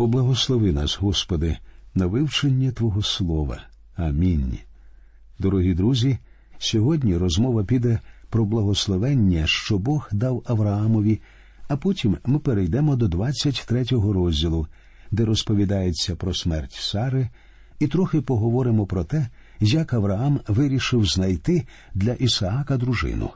Поблагослови нас, Господи, на вивчення Твого Слова. Амінь. Дорогі друзі, сьогодні розмова піде про благословення, що Бог дав Авраамові, а потім ми перейдемо до 23-го розділу, де розповідається про смерть Сари, і трохи поговоримо про те, як Авраам вирішив знайти для Ісаака дружину.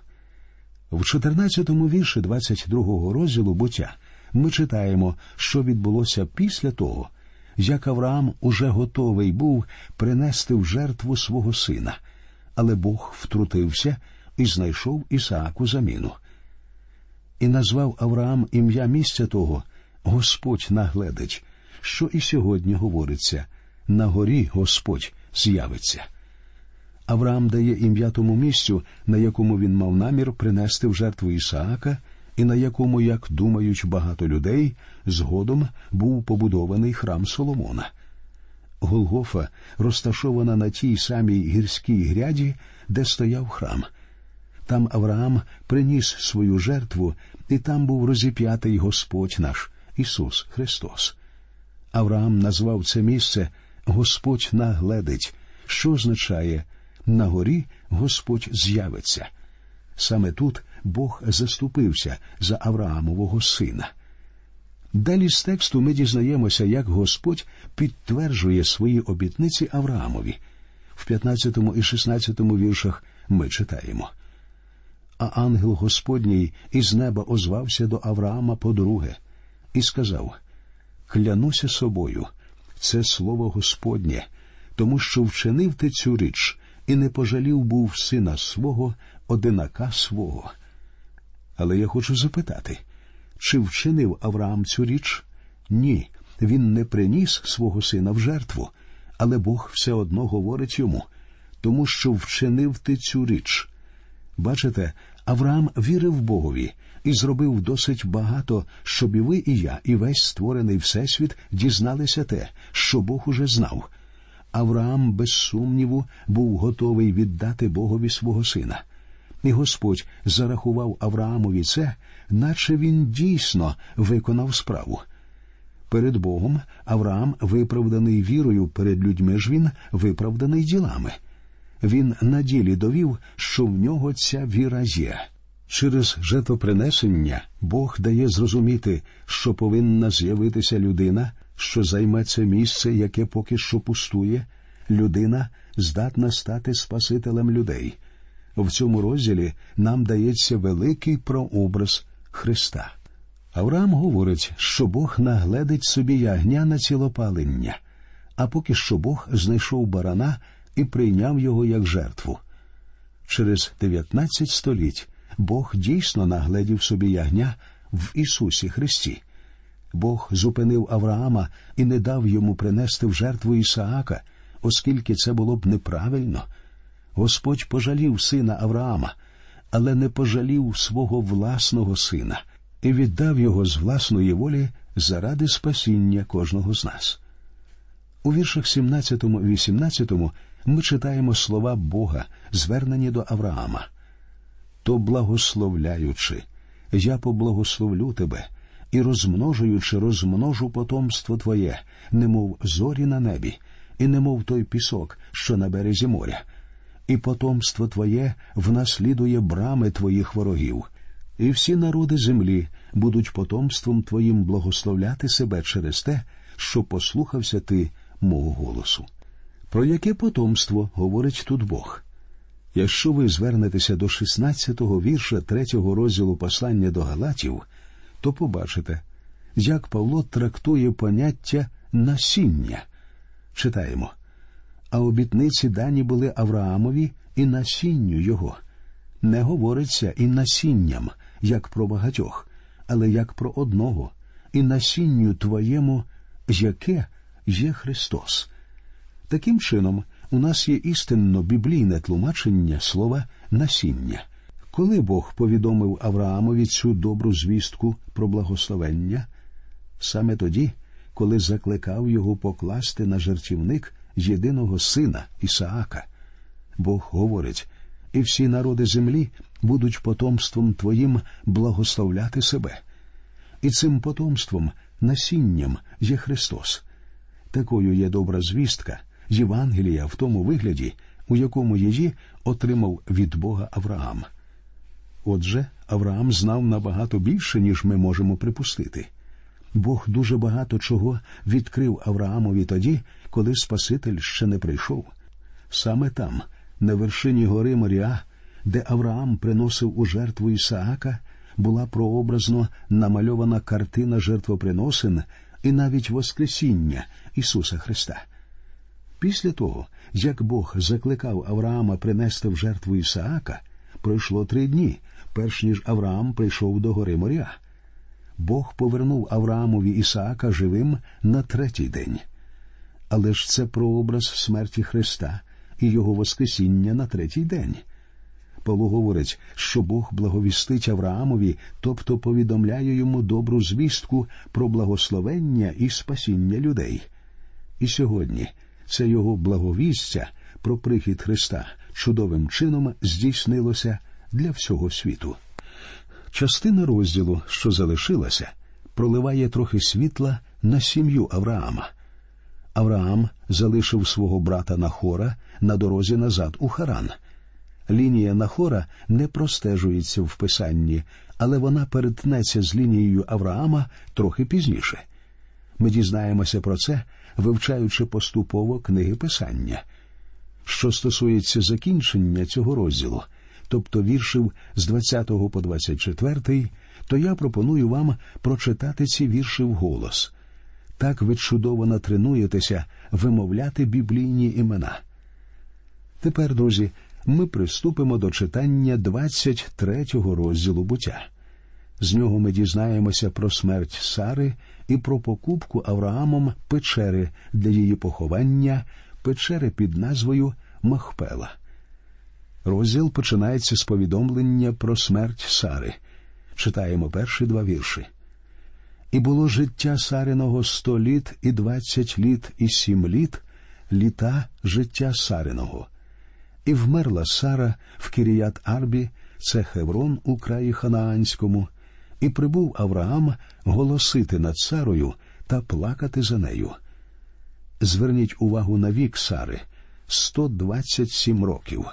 В 14-му вірші 22-го розділу буття ми читаємо, що відбулося після того, як Авраам уже готовий був принести в жертву свого сина, але Бог втрутився і знайшов Ісааку заміну. І назвав Авраам ім'я місця того Господь нагледить, що і сьогодні говориться на горі Господь з'явиться. Авраам дає ім'я тому місцю, на якому він мав намір принести в жертву Ісаака, і на якому, як думають багато людей, згодом був побудований храм Соломона. Голгофа розташована на тій самій гірській гряді, де стояв храм. Там Авраам приніс свою жертву, і там був розіп'ятий Господь наш Ісус Христос. Авраам назвав це місце Господь нагледить, що означає на горі Господь з'явиться. Саме тут Бог заступився за Авраамового сина. Далі з тексту ми дізнаємося, як Господь підтверджує свої обітниці Авраамові. В 15 і 16 віршах ми читаємо. А ангел Господній із неба озвався до Авраама по-друге і сказав: Клянуся собою, це слово Господнє, тому що вчинив ти цю річ і не пожалів був сина свого, одинака свого. Але я хочу запитати, чи вчинив Авраам цю річ? Ні, він не приніс свого сина в жертву, але Бог все одно говорить йому, тому що вчинив ти цю річ. Бачите, Авраам вірив Богові і зробив досить багато, щоб і ви, і я, і весь створений Всесвіт дізналися те, що Бог уже знав. Авраам, без сумніву, був готовий віддати Богові свого сина. І Господь зарахував Авраамові це, наче він дійсно виконав справу. Перед Богом Авраам виправданий вірою, перед людьми ж він виправданий ділами. Він на ділі довів, що в нього ця віра є. Через жертвопринесення Бог дає зрозуміти, що повинна з'явитися людина, що займе це місце, яке поки що пустує, людина здатна стати Спасителем людей. В цьому розділі нам дається великий прообраз Христа. Авраам говорить, що Бог нагледить собі ягня на цілопалення, а поки що Бог знайшов барана і прийняв його як жертву. Через 19 століть Бог дійсно нагледів собі ягня в Ісусі Христі. Бог зупинив Авраама і не дав йому принести в жертву Ісаака, оскільки це було б неправильно. Господь пожалів сина Авраама, але не пожалів свого власного сина і віддав його з власної волі заради спасіння кожного з нас. У віршах 17 і 18 ми читаємо слова Бога, звернені до Авраама. То благословляючи, я поблагословлю тебе і розмножуючи, розмножу потомство твоє, немов зорі на небі, і немов той пісок, що на березі моря, і потомство твоє внаслідує брами твоїх ворогів, і всі народи землі будуть потомством твоїм благословляти себе через те, що послухався ти мого голосу. Про яке потомство говорить тут Бог? Якщо ви звернетеся до 16-го вірша 3-го розділу послання до Галатів, то побачите, як Павло трактує поняття насіння. Читаємо. А обітниці дані були Авраамові і насінню його. Не говориться і насінням, як про багатьох, але як про одного, і насінню твоєму, яке є Христос. Таким чином, у нас є істинно біблійне тлумачення слова насіння. Коли Бог повідомив Авраамові цю добру звістку про благословення, саме тоді, коли закликав його покласти на жертівник єдиного сина Ісаака, Бог говорить, і всі народи землі будуть потомством твоїм благословляти себе. І цим потомством насінням є Христос. Такою є добра звістка, Євангелія в тому вигляді, у якому її отримав від Бога Авраам. Отже, Авраам знав набагато більше, ніж ми можемо припустити. Бог дуже багато чого відкрив Авраамові тоді, коли Спаситель ще не прийшов. Саме там, на вершині гори Моріа, де Авраам приносив у жертву Ісаака, була прообразно намальована картина жертвоприносин і навіть Воскресіння Ісуса Христа. Після того, як Бог закликав Авраама принести в жертву Ісаака, пройшло три дні, перш ніж Авраам прийшов до гори Моря. Бог повернув Авраамові Ісаака живим на третій день. Але ж це прообраз смерті Христа і Його Воскресіння на третій день. Павло говорить, що Бог благовістить Авраамові, тобто повідомляє йому добру звістку про благословення і спасіння людей. І сьогодні це його благовістя про прихід Христа чудовим чином здійснилося для всього світу. Частина розділу, що залишилася, проливає трохи світла на сім'ю Авраама. Авраам залишив свого брата Нахора на дорозі назад у Харан. Лінія Нахора не простежується в писанні, але вона перетнеться з лінією Авраама трохи пізніше. Ми дізнаємося про це, вивчаючи поступово книги Писання. Що стосується закінчення цього розділу, тобто віршів з 20 по 24, то я пропоную вам прочитати ці вірші вголос. Так ви чудово натренуєтеся вимовляти біблійні імена. Тепер, друзі, ми приступимо до читання 23-го розділу буття. З нього ми дізнаємося про смерть Сари і про покупку Авраамом печери для її поховання, печери під назвою Махпела. Розділ починається з повідомлення про смерть Сари. Читаємо перші два вірші. І було життя Сариного сто літ і двадцять літ і сім літ, літа життя Сариного. І вмерла Сара в Кіріят Арбі, це Хеврон у краї Ханаанському, і прибув Авраам голосити над Сарою та плакати за нею. Зверніть увагу на вік Сари 127 років.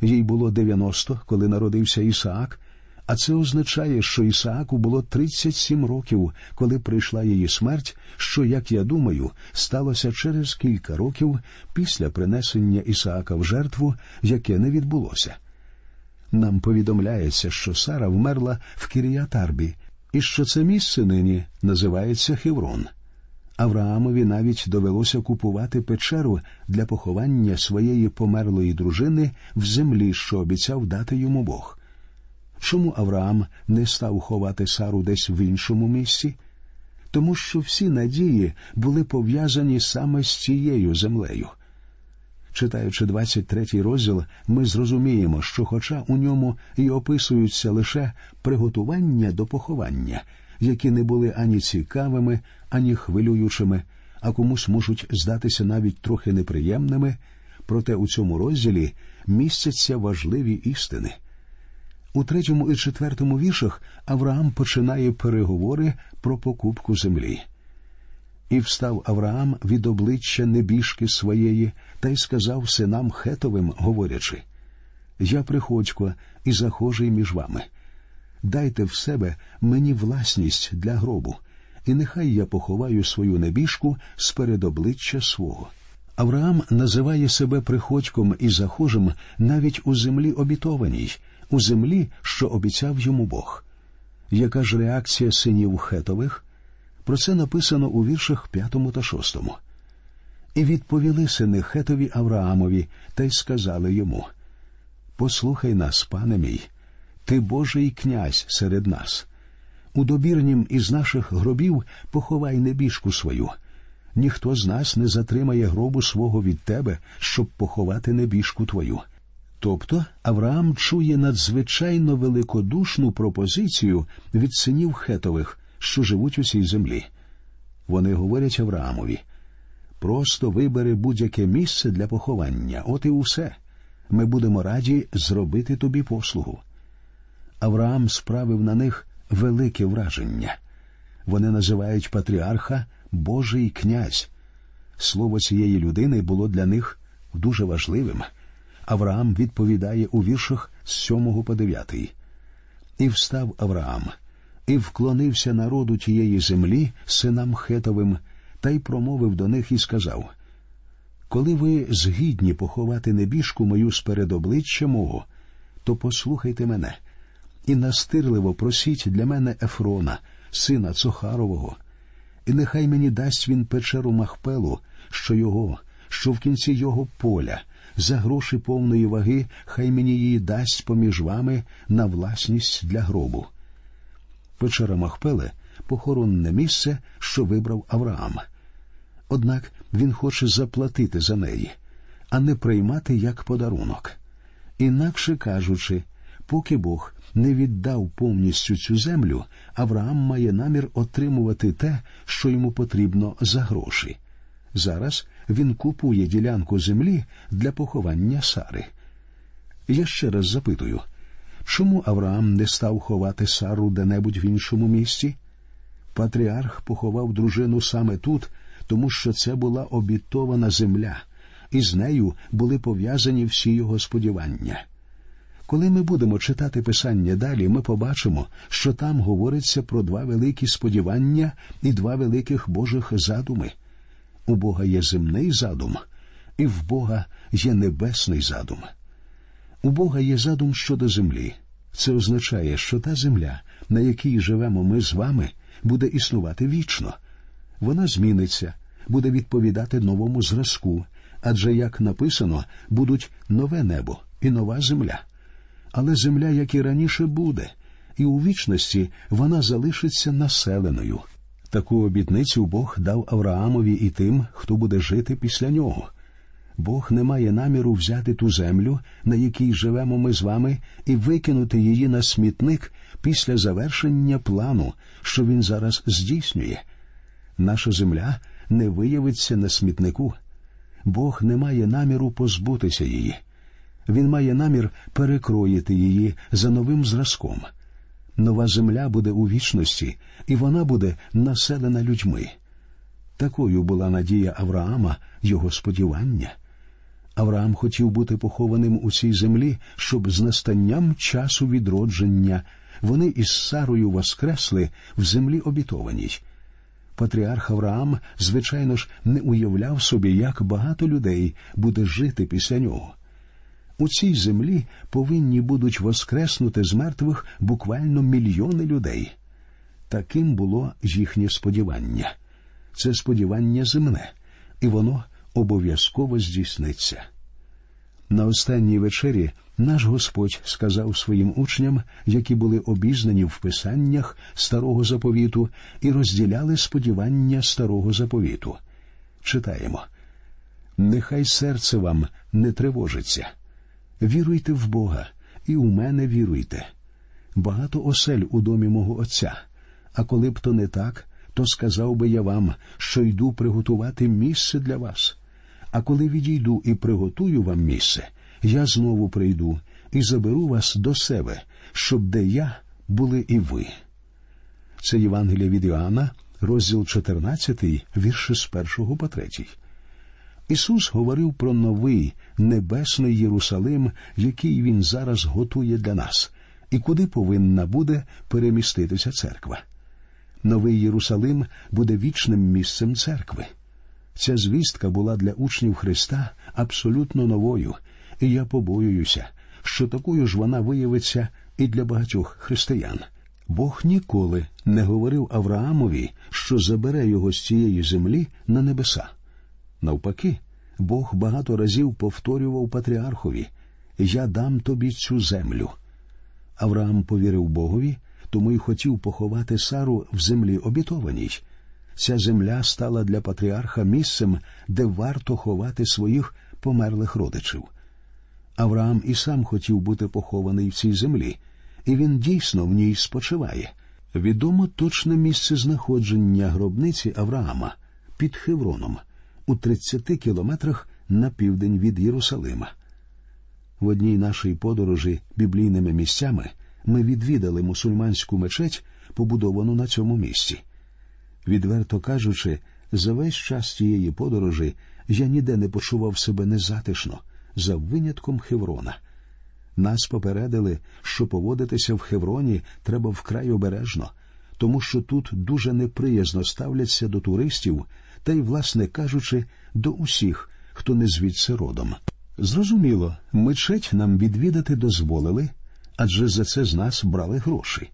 Їй було 90, коли народився Ісаак, а це означає, що Ісааку було 37 років, коли прийшла її смерть, що, як я думаю, сталося через кілька років після принесення Ісаака в жертву, яке не відбулося. Нам повідомляється, що Сара вмерла в Кіріятарбі, і що це місце нині називається Хеврон. Авраамові навіть довелося купувати печеру для поховання своєї померлої дружини в землі, що обіцяв дати йому Бог. Чому Авраам не став ховати Сару десь в іншому місці? Тому що всі надії були пов'язані саме з цією землею. Читаючи 23-й розділ, ми зрозуміємо, що, хоча у ньому і описуються лише приготування до поховання, які не були ані цікавими, ані хвилюючими, а комусь можуть здатися навіть трохи неприємними, проте у цьому розділі містяться важливі істини. У третьому і четвертому віршах Авраам починає переговори про покупку землі. І встав Авраам від обличчя небіжки своєї та й сказав синам Хетовим, говорячи Я приходько і захожий між вами. Дайте в себе мені власність для гробу, і нехай я поховаю свою небіжку сперед обличчя свого. Авраам називає себе приходьком і захожим навіть у землі обітованій, у землі, що обіцяв йому Бог. Яка ж реакція синів Хетових? Про це написано у віршах п'ятому та шостому. І відповіли сини Хетові Авраамові та й сказали йому Послухай нас, пане мій, ти Божий князь серед нас. У добірнім із наших гробів поховай небіжку свою. Ніхто з нас не затримає гробу свого від тебе, щоб поховати небіжку твою. Тобто Авраам чує надзвичайно великодушну пропозицію від синів Хетових, що живуть у цій землі. Вони говорять Авраамові просто вибери будь-яке місце для поховання, от і усе. Ми будемо раді зробити тобі послугу. Авраам справив на них велике враження. Вони називають патріарха Божий князь. Слово цієї людини було для них дуже важливим. Авраам відповідає у віршах з 7 по 9. І встав Авраам, і вклонився народу тієї землі, синам Хетовим, та й промовив до них і сказав: Коли ви згідні поховати небіжку мою сперед обличчя мого, то послухайте мене і настирливо просіть для мене Ефрона, сина Цохарового, і нехай мені дасть він печеру Махпелу, що його, що в кінці його поля, за гроші повної ваги, хай мені її дасть поміж вами на власність для гробу. Печера Махпеле похоронне місце, що вибрав Авраам. Однак він хоче заплатити за неї, а не приймати як подарунок. Інакше кажучи, поки Бог не віддав повністю цю землю, Авраам має намір отримувати те, що йому потрібно за гроші. Зараз він купує ділянку землі для поховання Сари. Я ще раз запитую, чому Авраам не став ховати Сару де-небудь в іншому місці? Патріарх поховав дружину саме тут, тому що це була обітована земля, і з нею були пов'язані всі його сподівання. Коли ми будемо читати писання далі, ми побачимо, що там говориться про два великі сподівання і два великих Божих задуми. У Бога є земний задум, і в Бога є небесний задум. У Бога є задум щодо землі. Це означає, що та земля, на якій живемо ми з вами, буде існувати вічно. Вона зміниться, буде відповідати новому зразку, адже, як написано, будуть нове небо і нова земля але земля, як і раніше, буде, і у вічності вона залишиться населеною. Таку обітницю Бог дав Авраамові і тим, хто буде жити після нього. Бог не має наміру взяти ту землю, на якій живемо ми з вами, і викинути її на смітник після завершення плану, що він зараз здійснює. Наша земля не виявиться на смітнику. Бог не має наміру позбутися її. Він має намір перекроїти її за новим зразком. Нова земля буде у вічності, і вона буде населена людьми. Такою була надія Авраама, його сподівання. Авраам хотів бути похованим у цій землі, щоб з настанням часу відродження вони із Сарою воскресли в землі обітованій. Патріарх Авраам, звичайно ж, не уявляв собі, як багато людей буде жити після нього. У цій землі повинні будуть воскреснути з мертвих буквально мільйони людей. Таким було їхнє сподівання. Це сподівання земне, і воно обов'язково здійсниться. На останній вечері наш Господь сказав своїм учням, які були обізнані в писаннях старого заповіту і розділяли сподівання старого заповіту. Читаємо Нехай серце вам не тривожиться. Віруйте в Бога, і у мене віруйте. Багато осель у домі мого Отця. А коли б то не так, то сказав би я вам, що йду приготувати місце для вас. А коли відійду і приготую вам місце, я знову прийду і заберу вас до себе, щоб де я були і ви. Це Євангелія від Іоанна, розділ 14, вірші з 1 по 3. Ісус говорив про новий небесний Єрусалим, який Він зараз готує для нас, і куди повинна буде переміститися церква. Новий Єрусалим буде вічним місцем церкви. Ця звістка була для учнів Христа абсолютно новою, і я побоююся, що такою ж вона виявиться і для багатьох християн. Бог ніколи не говорив Авраамові, що забере його з цієї землі на небеса. Навпаки, Бог багато разів повторював патріархові Я дам тобі цю землю. Авраам повірив Богові, тому й хотів поховати Сару в землі обітованій. Ця земля стала для патріарха місцем, де варто ховати своїх померлих родичів. Авраам і сам хотів бути похований в цій землі, і він дійсно в ній спочиває. Відомо точне місце знаходження гробниці Авраама під Хевроном у 30 кілометрах на південь від Єрусалима. В одній нашій подорожі біблійними місцями ми відвідали мусульманську мечеть, побудовану на цьому місці. Відверто кажучи, за весь час цієї подорожі я ніде не почував себе незатишно, за винятком Хеврона. Нас попередили, що поводитися в Хевроні треба вкрай обережно, тому що тут дуже неприязно ставляться до туристів та й, власне кажучи, до усіх, хто не звідси родом. Зрозуміло, мечеть нам відвідати дозволили, адже за це з нас брали гроші.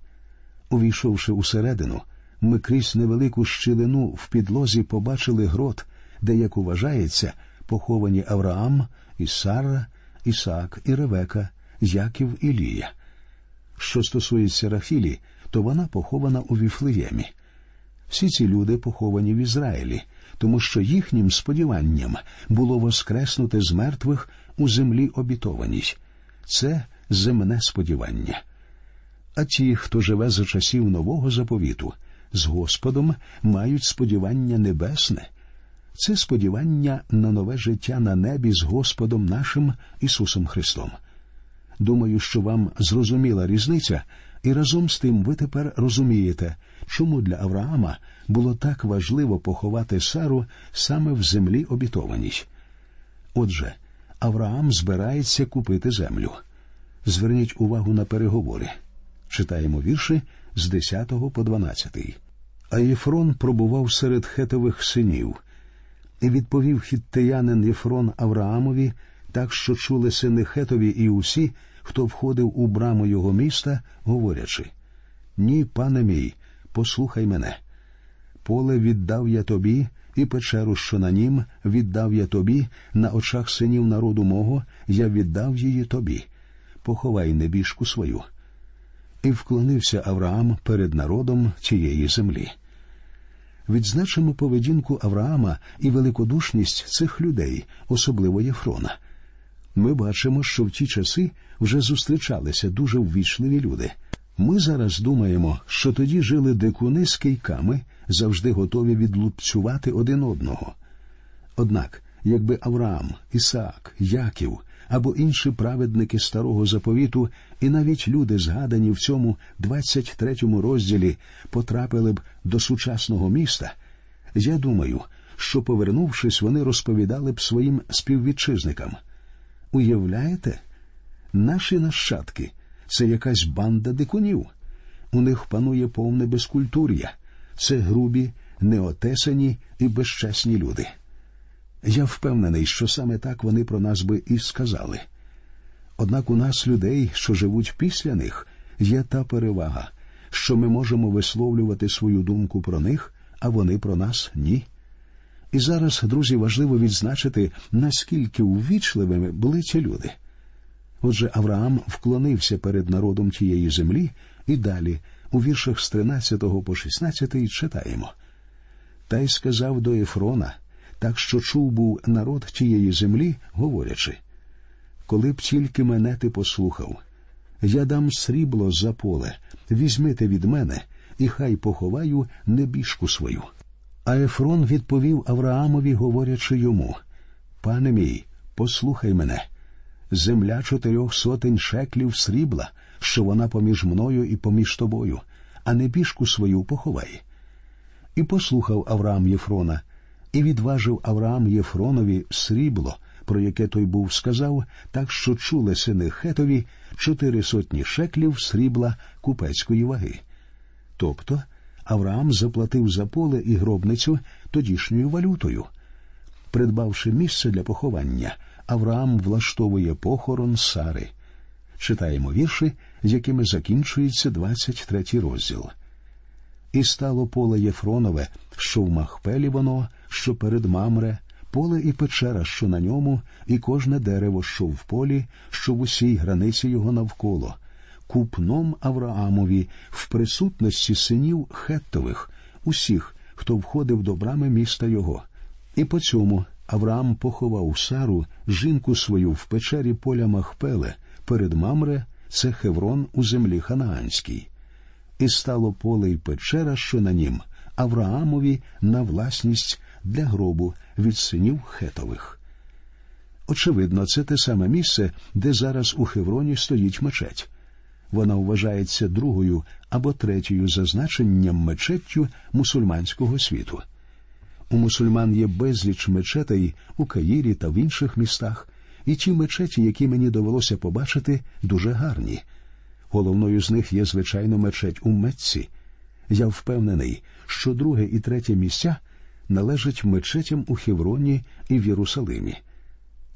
Увійшовши усередину, ми крізь невелику щілину в підлозі побачили грот, де, як вважається, поховані Авраам, і Сара, Ісаак і Ревека, Яків і Лія. Що стосується Рафілі, то вона похована у Віфлеємі. Всі ці люди поховані в Ізраїлі, тому що їхнім сподіванням було воскреснути з мертвих у землі обітованій. Це земне сподівання. А ті, хто живе за часів нового заповіту, з Господом мають сподівання небесне. Це сподівання на нове життя на небі з Господом нашим Ісусом Христом. Думаю, що вам зрозуміла різниця, і разом з тим ви тепер розумієте, чому для Авраама було так важливо поховати Сару саме в землі обітованій. Отже, Авраам збирається купити землю. Зверніть увагу на переговори. Читаємо вірші з 10 по 12. А Єфрон пробував серед хетових синів, і відповів хіттеянин Єфрон Авраамові, так що чули сини Хетові і усі, хто входив у браму його міста, говорячи Ні, пане мій, послухай мене. Поле віддав я тобі, і печеру, що на нім, віддав я тобі, на очах синів народу мого, я віддав її тобі. Поховай небіжку свою. І вклонився Авраам перед народом тієї землі. Відзначимо поведінку Авраама і великодушність цих людей, особливо Єфрона. Ми бачимо, що в ті часи вже зустрічалися дуже ввічливі люди. Ми зараз думаємо, що тоді жили дикуни з кийками, завжди готові відлупцювати один одного. Однак, якби Авраам, Ісаак, Яків або інші праведники старого заповіту, і навіть люди, згадані в цьому 23-му розділі, потрапили б до сучасного міста, я думаю, що, повернувшись, вони розповідали б своїм співвітчизникам. Уявляєте, наші нащадки це якась банда дикунів. У них панує повне безкультур'я, це грубі, неотесані і безчесні люди. Я впевнений, що саме так вони про нас би і сказали. Однак у нас, людей, що живуть після них, є та перевага, що ми можемо висловлювати свою думку про них, а вони про нас ні. І зараз, друзі, важливо відзначити, наскільки увічливими були ці люди. Отже, Авраам вклонився перед народом тієї землі, і далі, у віршах з 13 по 16 читаємо. Та й сказав до Ефрона, так що чув був народ тієї землі, говорячи коли б тільки мене ти послухав, я дам срібло за поле, візьмите від мене, і хай поховаю небіжку свою. А Ефрон відповів Авраамові, говорячи йому Пане мій, послухай мене, земля чотирьох сотень шеклів срібла, що вона поміж мною і поміж тобою, а небіжку свою поховай. І послухав Авраам Єфрона, і відважив Авраам Єфронові срібло, про яке той був сказав, так що чули сини Хетові чотири сотні шеклів срібла купецької ваги. Тобто Авраам заплатив за поле і гробницю тодішньою валютою. Придбавши місце для поховання, Авраам влаштовує похорон Сари. Читаємо вірші, з якими закінчується 23 розділ. І стало поле Єфронове, що в Махпелі воно, що перед Мамре, поле і печера, що на ньому, і кожне дерево, що в полі, що в усій границі його навколо, купном Авраамові в присутності синів Хеттових, усіх, хто входив до брами міста його. І по цьому Авраам поховав Сару, жінку свою в печері поля Махпеле, перед Мамре, це Хеврон у землі Ханаанській. І стало поле й печера, що на нім, Авраамові на власність для гробу від синів Хетових. Очевидно, це те саме місце, де зараз у Хевроні стоїть мечеть. Вона вважається другою або третьою за значенням мечеттю мусульманського світу. У мусульман є безліч мечетей у Каїрі та в інших містах, і ті мечеті, які мені довелося побачити, дуже гарні. Головною з них є, звичайно, мечеть у Мецці. Я впевнений, що друге і третє місця належать мечетям у Хевроні і в Єрусалимі.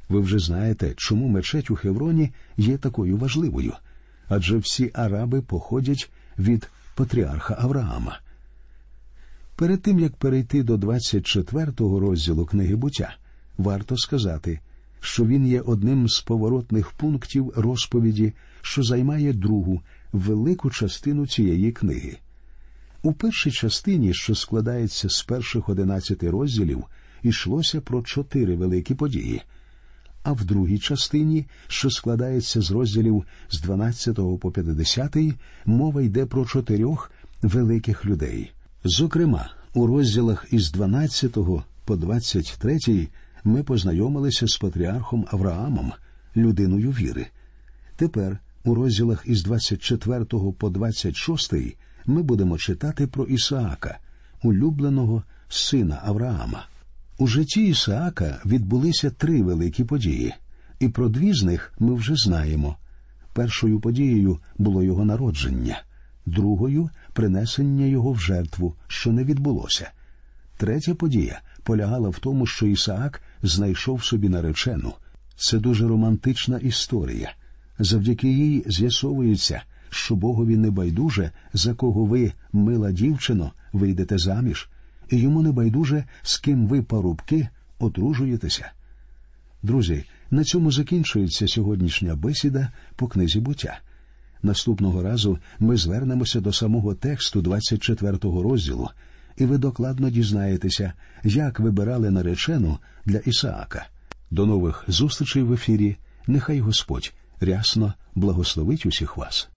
Ви вже знаєте, чому мечеть у Хевроні є такою важливою, адже всі араби походять від патріарха Авраама. Перед тим як перейти до 24-го розділу книги буття, варто сказати, що він є одним з поворотних пунктів розповіді, що займає другу велику частину цієї книги. У першій частині, що складається з перших одинадцяти розділів, йшлося про чотири великі події. А в другій частині, що складається з розділів з 12 по 50, мова йде про чотирьох великих людей. Зокрема, у розділах із 12 по 23 ми познайомилися з патріархом Авраамом, людиною віри. Тепер у розділах із 24 по 26 ми будемо читати про Ісаака, улюбленого сина Авраама. У житті Ісаака відбулися три великі події, і про дві з них ми вже знаємо. Першою подією було його народження, другою принесення його в жертву, що не відбулося. Третя подія полягала в тому, що Ісаак знайшов собі наречену. Це дуже романтична історія. Завдяки їй з'ясовується, що Богові не байдуже, за кого ви, мила дівчино, вийдете заміж, і йому не байдуже, з ким ви парубки одружуєтеся. Друзі, на цьому закінчується сьогоднішня бесіда по книзі буття. Наступного разу ми звернемося до самого тексту 24-го розділу, і ви докладно дізнаєтеся, як вибирали наречену для Ісаака. До нових зустрічей в ефірі. Нехай Господь рясно благословить усіх вас.